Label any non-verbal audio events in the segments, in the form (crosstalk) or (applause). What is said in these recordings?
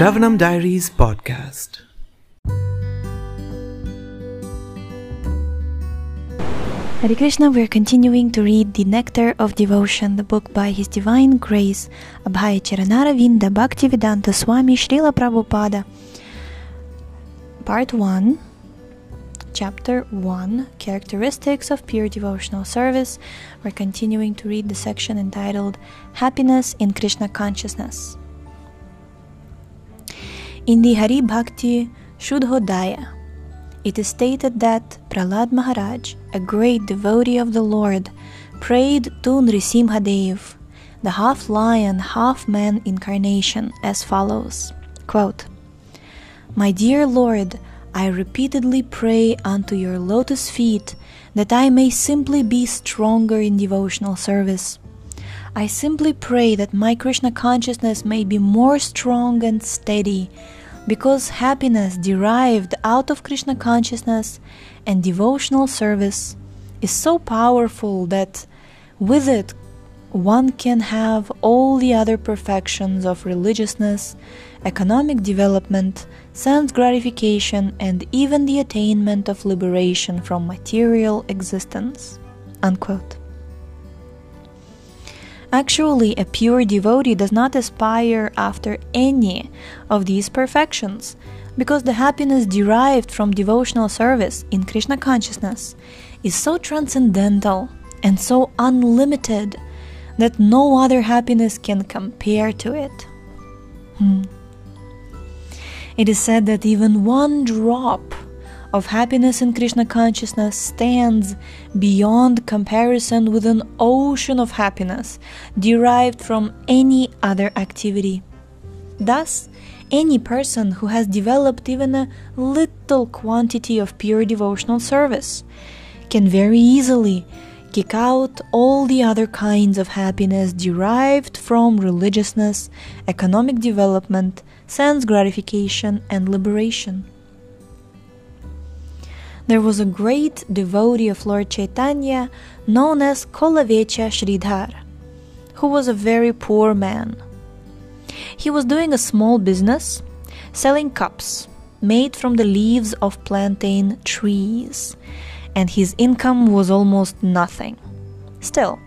Shravanam Diaries podcast. Hare Krishna, we're continuing to read The Nectar of Devotion, the book by His Divine Grace, Abhaya Charanaravinda Bhaktivedanta Swami Srila Prabhupada. Part 1, Chapter 1, Characteristics of Pure Devotional Service. We're continuing to read the section entitled Happiness in Krishna Consciousness. In the Hari Bhakti Sudhodaya, it is stated that Prahlad Maharaj, a great devotee of the Lord, prayed to Nrisimhadev, the half lion, half man incarnation, as follows quote, My dear Lord, I repeatedly pray unto your lotus feet that I may simply be stronger in devotional service. I simply pray that my Krishna consciousness may be more strong and steady because happiness derived out of Krishna consciousness and devotional service is so powerful that with it one can have all the other perfections of religiousness, economic development, sense gratification, and even the attainment of liberation from material existence. Unquote. Actually, a pure devotee does not aspire after any of these perfections, because the happiness derived from devotional service in Krishna consciousness is so transcendental and so unlimited that no other happiness can compare to it. Hmm. It is said that even one drop of happiness in Krishna consciousness stands beyond comparison with an ocean of happiness derived from any other activity. Thus, any person who has developed even a little quantity of pure devotional service can very easily kick out all the other kinds of happiness derived from religiousness, economic development, sense gratification, and liberation. There was a great devotee of Lord Chaitanya known as Kolavecha Sridhar, who was a very poor man. He was doing a small business selling cups made from the leaves of plantain trees, and his income was almost nothing. Still,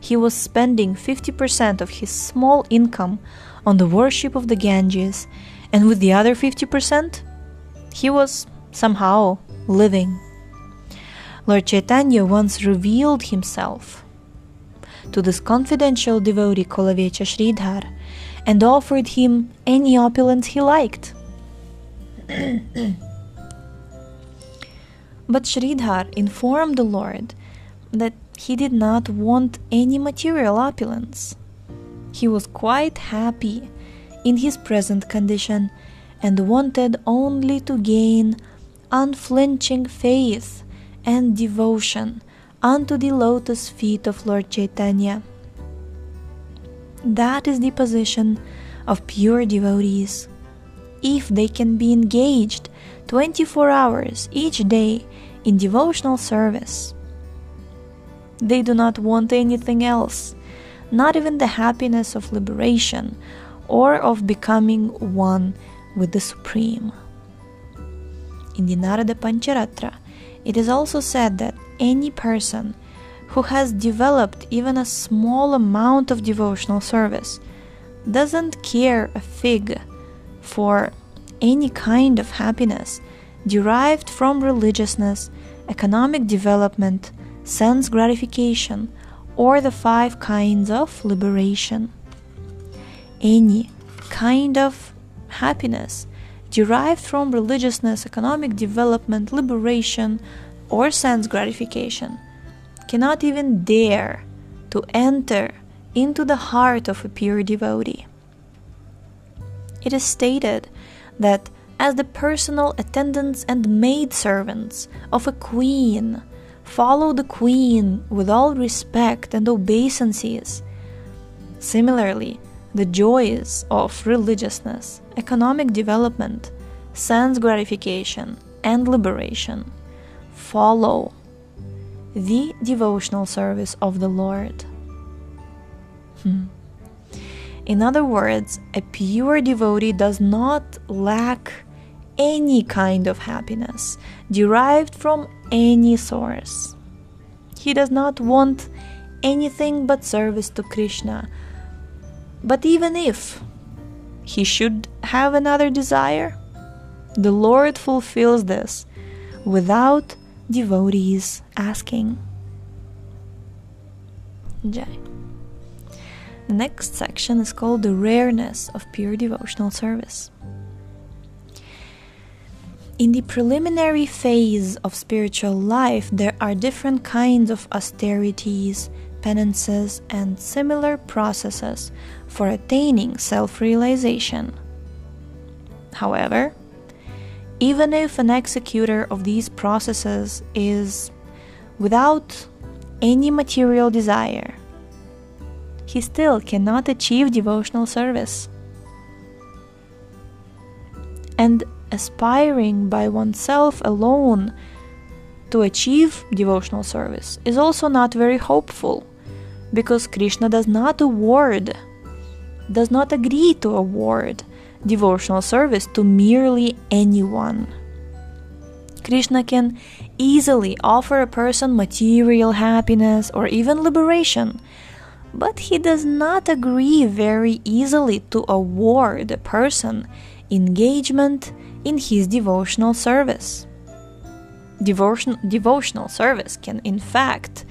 he was spending 50% of his small income on the worship of the Ganges, and with the other 50%, he was somehow living. Lord Chaitanya once revealed himself to this confidential devotee Kolavecha Sridhar and offered him any opulence he liked. (clears throat) but Sridhar informed the Lord that he did not want any material opulence. He was quite happy in his present condition and wanted only to gain unflinching faith and devotion unto the lotus feet of Lord Chaitanya. That is the position of pure devotees. If they can be engaged 24 hours each day in devotional service, they do not want anything else, not even the happiness of liberation or of becoming one with the Supreme. In the Narada Pancharatra, it is also said that any person who has developed even a small amount of devotional service doesn't care a fig for any kind of happiness derived from religiousness, economic development, sense gratification, or the five kinds of liberation. Any kind of happiness derived from religiousness, economic development, liberation, or sense gratification, cannot even dare to enter into the heart of a pure devotee. It is stated that as the personal attendants and maidservants of a queen follow the queen with all respect and obeisances, similarly, the joys of religiousness, economic development, sense gratification, and liberation follow the devotional service of the Lord. Hmm. In other words, a pure devotee does not lack any kind of happiness derived from any source. He does not want anything but service to Krishna. But even if he should have another desire, the Lord fulfills this without devotees asking. Jai. The next section is called the rareness of pure devotional service. In the preliminary phase of spiritual life, there are different kinds of austerities, penances, and similar processes for attaining self realization. However, even if an executor of these processes is without any material desire, he still cannot achieve devotional service. And aspiring by oneself alone to achieve devotional service is also not very hopeful because Krishna does not award, does not agree to award devotional service to merely anyone. Krishna can easily offer a person material happiness or even liberation but he does not agree very easily to award a person engagement in his devotional service. Devotion, devotional service can, in fact,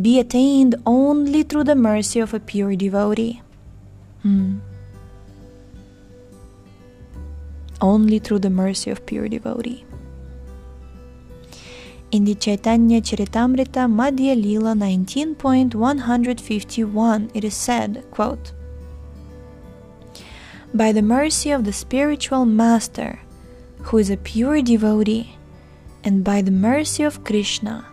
be attained only through the mercy of a pure devotee. Hmm. Only through the mercy of pure devotee. In the Chaitanya Charitamrita Madhya Lila 19.151, it is said, quote, By the mercy of the spiritual master, who is a pure devotee, and by the mercy of Krishna,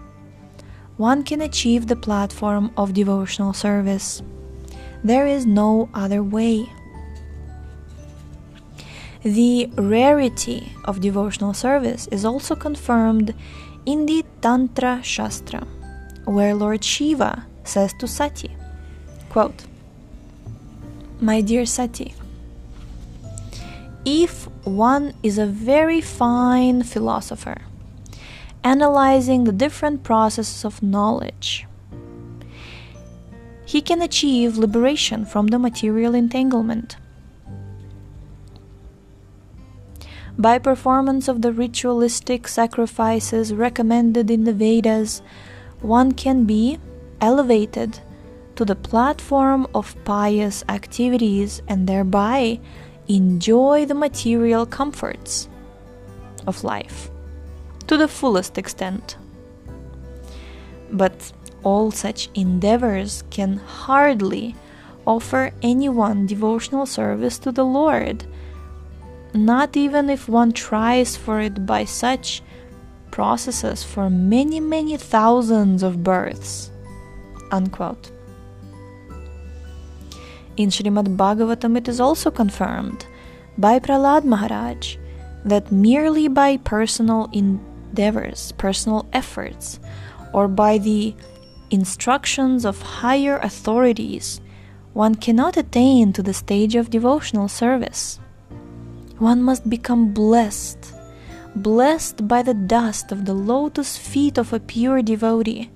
one can achieve the platform of devotional service. There is no other way. The rarity of devotional service is also confirmed in the Tantra Shastra, where Lord Shiva says to Sati, quote, My dear Sati, if one is a very fine philosopher, analyzing the different processes of knowledge, he can achieve liberation from the material entanglement. By performance of the ritualistic sacrifices recommended in the Vedas, one can be elevated to the platform of pious activities and thereby enjoy the material comforts of life to the fullest extent. But all such endeavors can hardly offer anyone devotional service to the Lord not even if one tries for it by such processes for many, many thousands of births. Unquote. In Srimad Bhagavatam, it is also confirmed by Prahlad Maharaj that merely by personal endeavors, personal efforts, or by the instructions of higher authorities, one cannot attain to the stage of devotional service. One must become blessed, blessed by the dust of the lotus feet of a pure devotee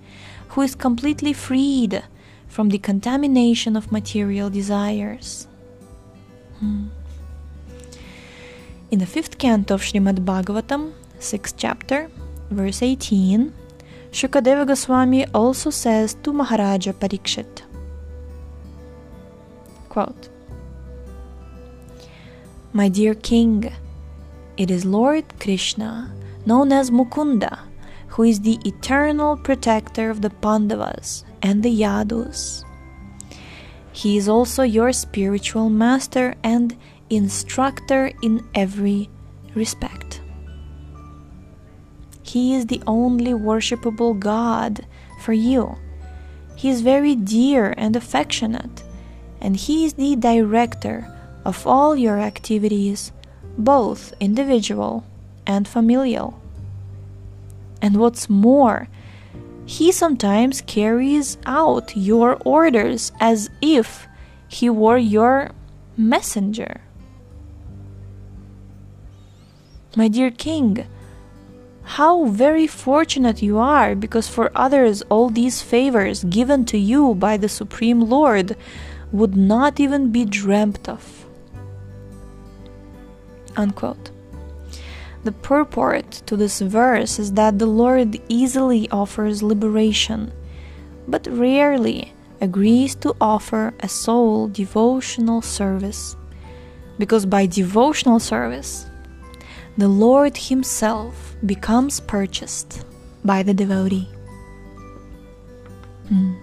who is completely freed from the contamination of material desires. Hmm. In the fifth canto of Srimad Bhagavatam, sixth chapter, verse 18, Shukadeva Goswami also says to Maharaja Parikshit, quote, my dear king, it is Lord Krishna, known as Mukunda, who is the eternal protector of the Pandavas and the Yadus. He is also your spiritual master and instructor in every respect. He is the only worshipable God for you. He is very dear and affectionate, and He is the director of all your activities, both individual and familial. And what's more, he sometimes carries out your orders as if he were your messenger. My dear king, how very fortunate you are, because for others all these favors given to you by the Supreme Lord would not even be dreamt of. Unquote. The purport to this verse is that the Lord easily offers liberation, but rarely agrees to offer a soul devotional service. Because by devotional service, the Lord Himself becomes purchased by the devotee. Hmm.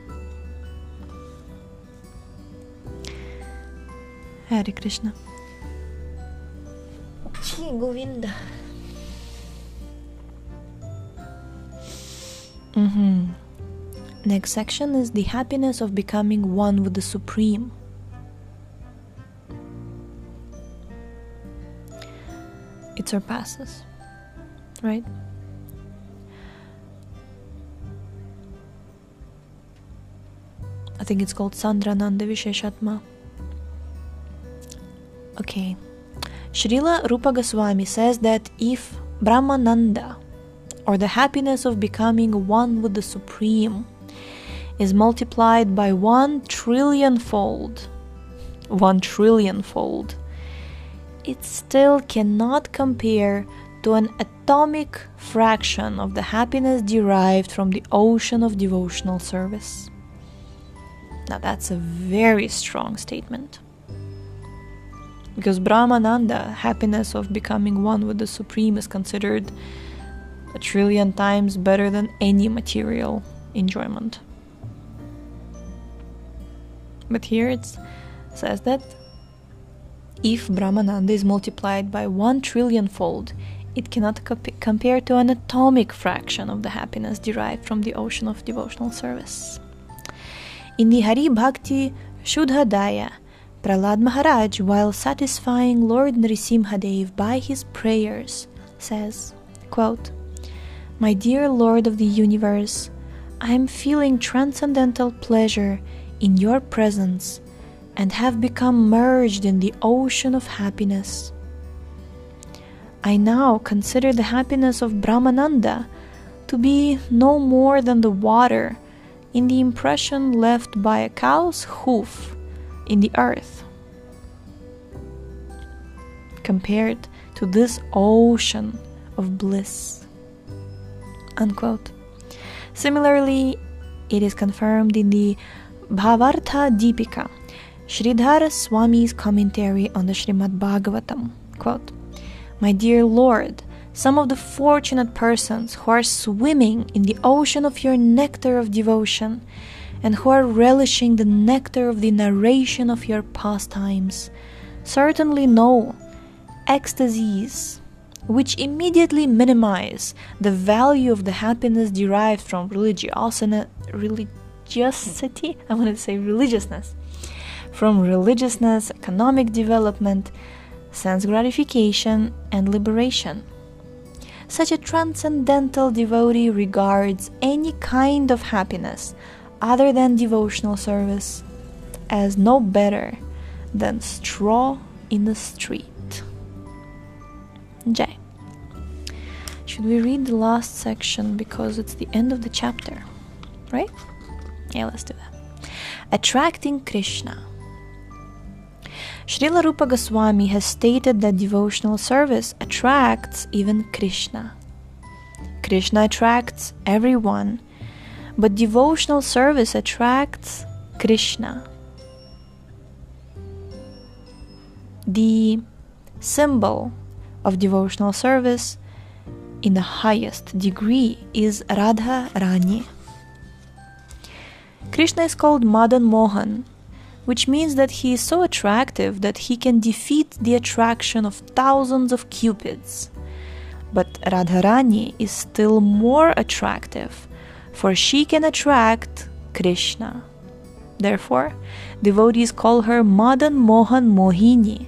Hare Krishna. Shri Govinda. Mm-hmm. Next section is the happiness of becoming one with the Supreme. It surpasses, right? I think it's called Sandrananda Visheshatma. Okay. Srila Rupa Goswami says that if Brahmananda, or the happiness of becoming one with the Supreme, is multiplied by one trillion fold, one trillion fold, it still cannot compare to an atomic fraction of the happiness derived from the ocean of devotional service. Now, that's a very strong statement. Because Brahmananda, happiness of becoming one with the Supreme, is considered a trillion times better than any material enjoyment. But here it says that if Brahmananda is multiplied by one trillion fold, it cannot comp- compare to an atomic fraction of the happiness derived from the ocean of devotional service. In the Hari Bhakti Sudhodaya, Prahlad Maharaj, while satisfying Lord Nrisimhadev by his prayers, says, quote, My dear Lord of the universe, I am feeling transcendental pleasure in your presence and have become merged in the ocean of happiness. I now consider the happiness of Brahmananda to be no more than the water in the impression left by a cow's hoof in the earth. Compared to this ocean of bliss. Unquote. Similarly, it is confirmed in the Bhavartha Deepika, Sridhar Swami's commentary on the Srimad Bhagavatam. Quote, My dear Lord, some of the fortunate persons who are swimming in the ocean of your nectar of devotion and who are relishing the nectar of the narration of your pastimes certainly know ecstasies which immediately minimize the value of the happiness derived from religiosity, religiosity? (laughs) I wanted to say religiousness. From religiousness, economic development, sense gratification, and liberation. Such a transcendental devotee regards any kind of happiness other than devotional service as no better than straw in the street. Jay. Should we read the last section because it's the end of the chapter? Right? Yeah, let's do that. Attracting Krishna. Srila Rupa Goswami has stated that devotional service attracts even Krishna. Krishna attracts everyone, but devotional service attracts Krishna. The symbol of devotional service in the highest degree is Radha Rani. Krishna is called Madan Mohan which means that he is so attractive that he can defeat the attraction of thousands of cupids. But Radharani is still more attractive, for she can attract Krishna. Therefore, devotees call her Madan Mohan Mohini,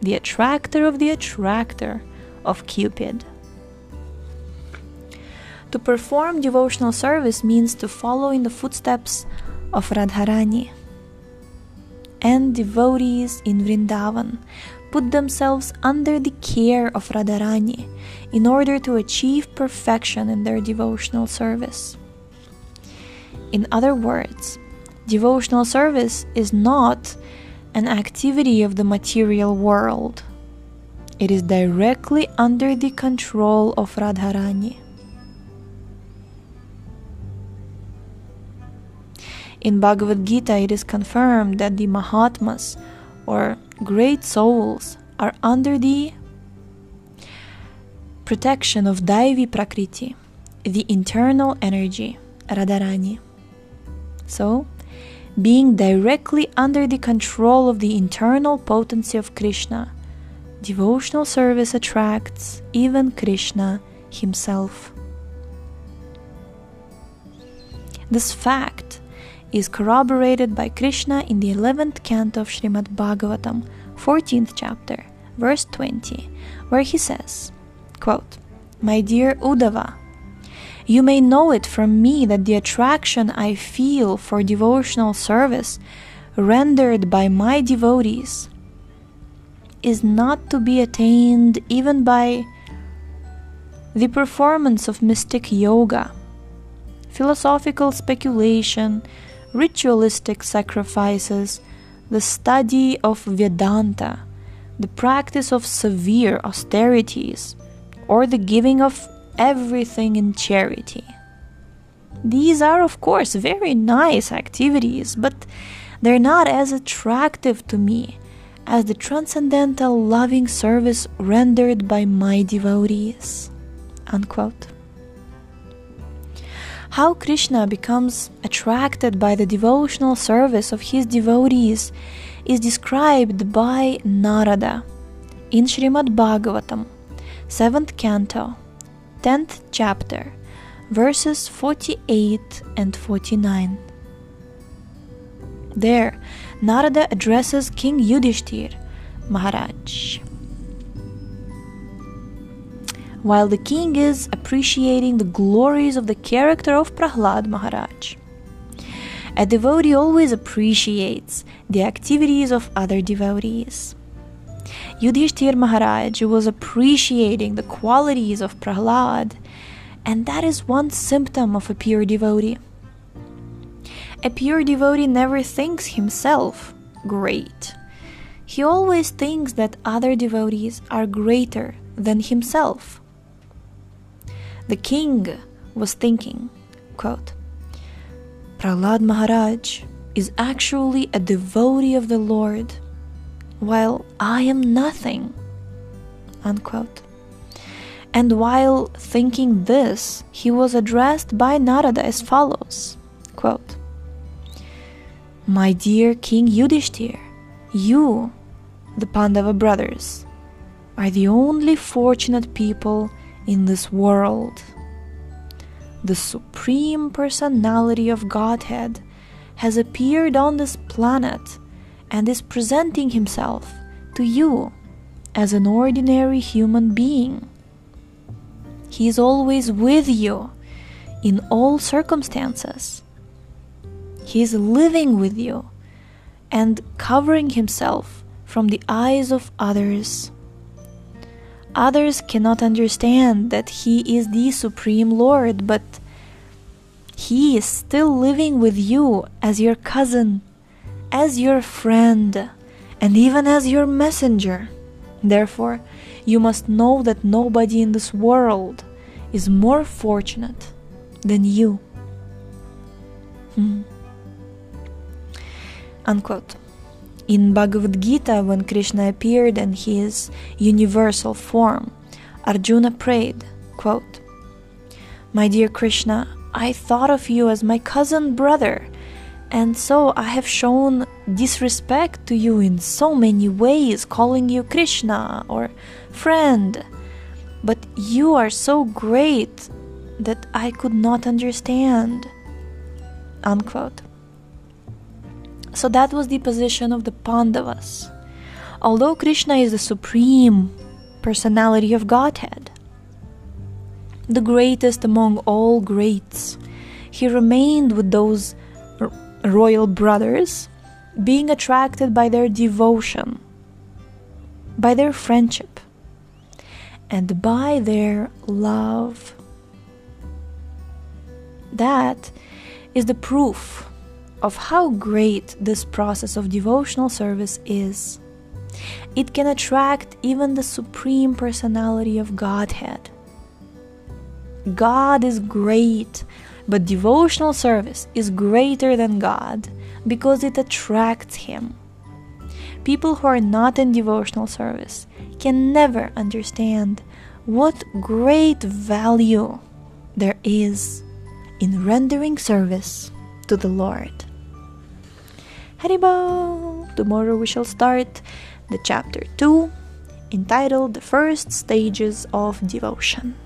the attractor of the attractor of Cupid. To perform devotional service means to follow in the footsteps of Radharani and devotees in Vrindavan put themselves under the care of Radharani in order to achieve perfection in their devotional service. In other words, devotional service is not an activity of the material world. It is directly under the control of Radharani. In Bhagavad Gita, it is confirmed that the Mahatmas or great souls are under the protection of Daivi Prakriti, the internal energy, Radharani. So, being directly under the control of the internal potency of Krishna, devotional service attracts even Krishna himself. This fact is corroborated by Krishna in the 11th canto of Srimad Bhagavatam, 14th chapter, verse 20, where he says, quote, My dear Uddhava, you may know it from me that the attraction I feel for devotional service rendered by my devotees is not to be attained even by the performance of mystic yoga, philosophical speculation, ritualistic sacrifices, the study of Vedanta, the practice of severe austerities, or the giving of everything in charity. These are, of course, very nice activities, but they're not as attractive to me as the transcendental loving service rendered by my devotees. Unquote. How Krishna becomes attracted by the devotional service of his devotees is described by Narada in Srimad Bhagavatam, 7th canto, 10th chapter, verses 48 and 49. There, Narada addresses King Yudhishthir Maharaj while the king is appreciating the glories of the character of Prahlad Maharaj. A devotee always appreciates the activities of other devotees. Yudhishthir Maharaj was appreciating the qualities of Prahlad, and that is one symptom of a pure devotee. A pure devotee never thinks himself great. He always thinks that other devotees are greater than himself. The king was thinking, quote, Prahlad Maharaj is actually a devotee of the Lord, while I am nothing. Unquote. And while thinking this, he was addressed by Narada as follows quote, My dear King Yudhishthir, you, the Pandava brothers, are the only fortunate people in this world. The Supreme Personality of Godhead has appeared on this planet and is presenting himself to you as an ordinary human being. He is always with you in all circumstances. He is living with you and covering himself from the eyes of others. Others cannot understand that He is the Supreme Lord, but He is still living with you as your cousin, as your friend, and even as your messenger. Therefore, you must know that nobody in this world is more fortunate than you. Hmm. Unquote. In Bhagavad Gita, when Krishna appeared in his universal form, Arjuna prayed, quote, My dear Krishna, I thought of you as my cousin brother, and so I have shown disrespect to you in so many ways, calling you Krishna or friend. But you are so great that I could not understand. Unquote. So that was the position of the Pandavas. Although Krishna is the supreme personality of Godhead, the greatest among all greats, he remained with those royal brothers being attracted by their devotion, by their friendship, and by their love. That is the proof of how great this process of devotional service is. It can attract even the supreme personality of Godhead. God is great, but devotional service is greater than God because it attracts Him. People who are not in devotional service can never understand what great value there is in rendering service to the Lord. Haribol! Tomorrow we shall start the chapter 2 entitled The First Stages of Devotion.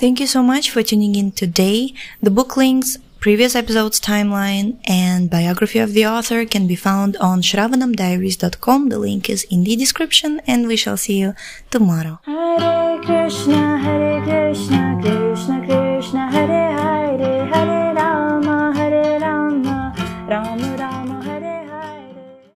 Thank you so much for tuning in today. The book links, previous episodes timeline, and biography of the author can be found on shravanamdiaries.com. The link is in the description, and we shall see you tomorrow. Hare Krishna, Hare Krishna.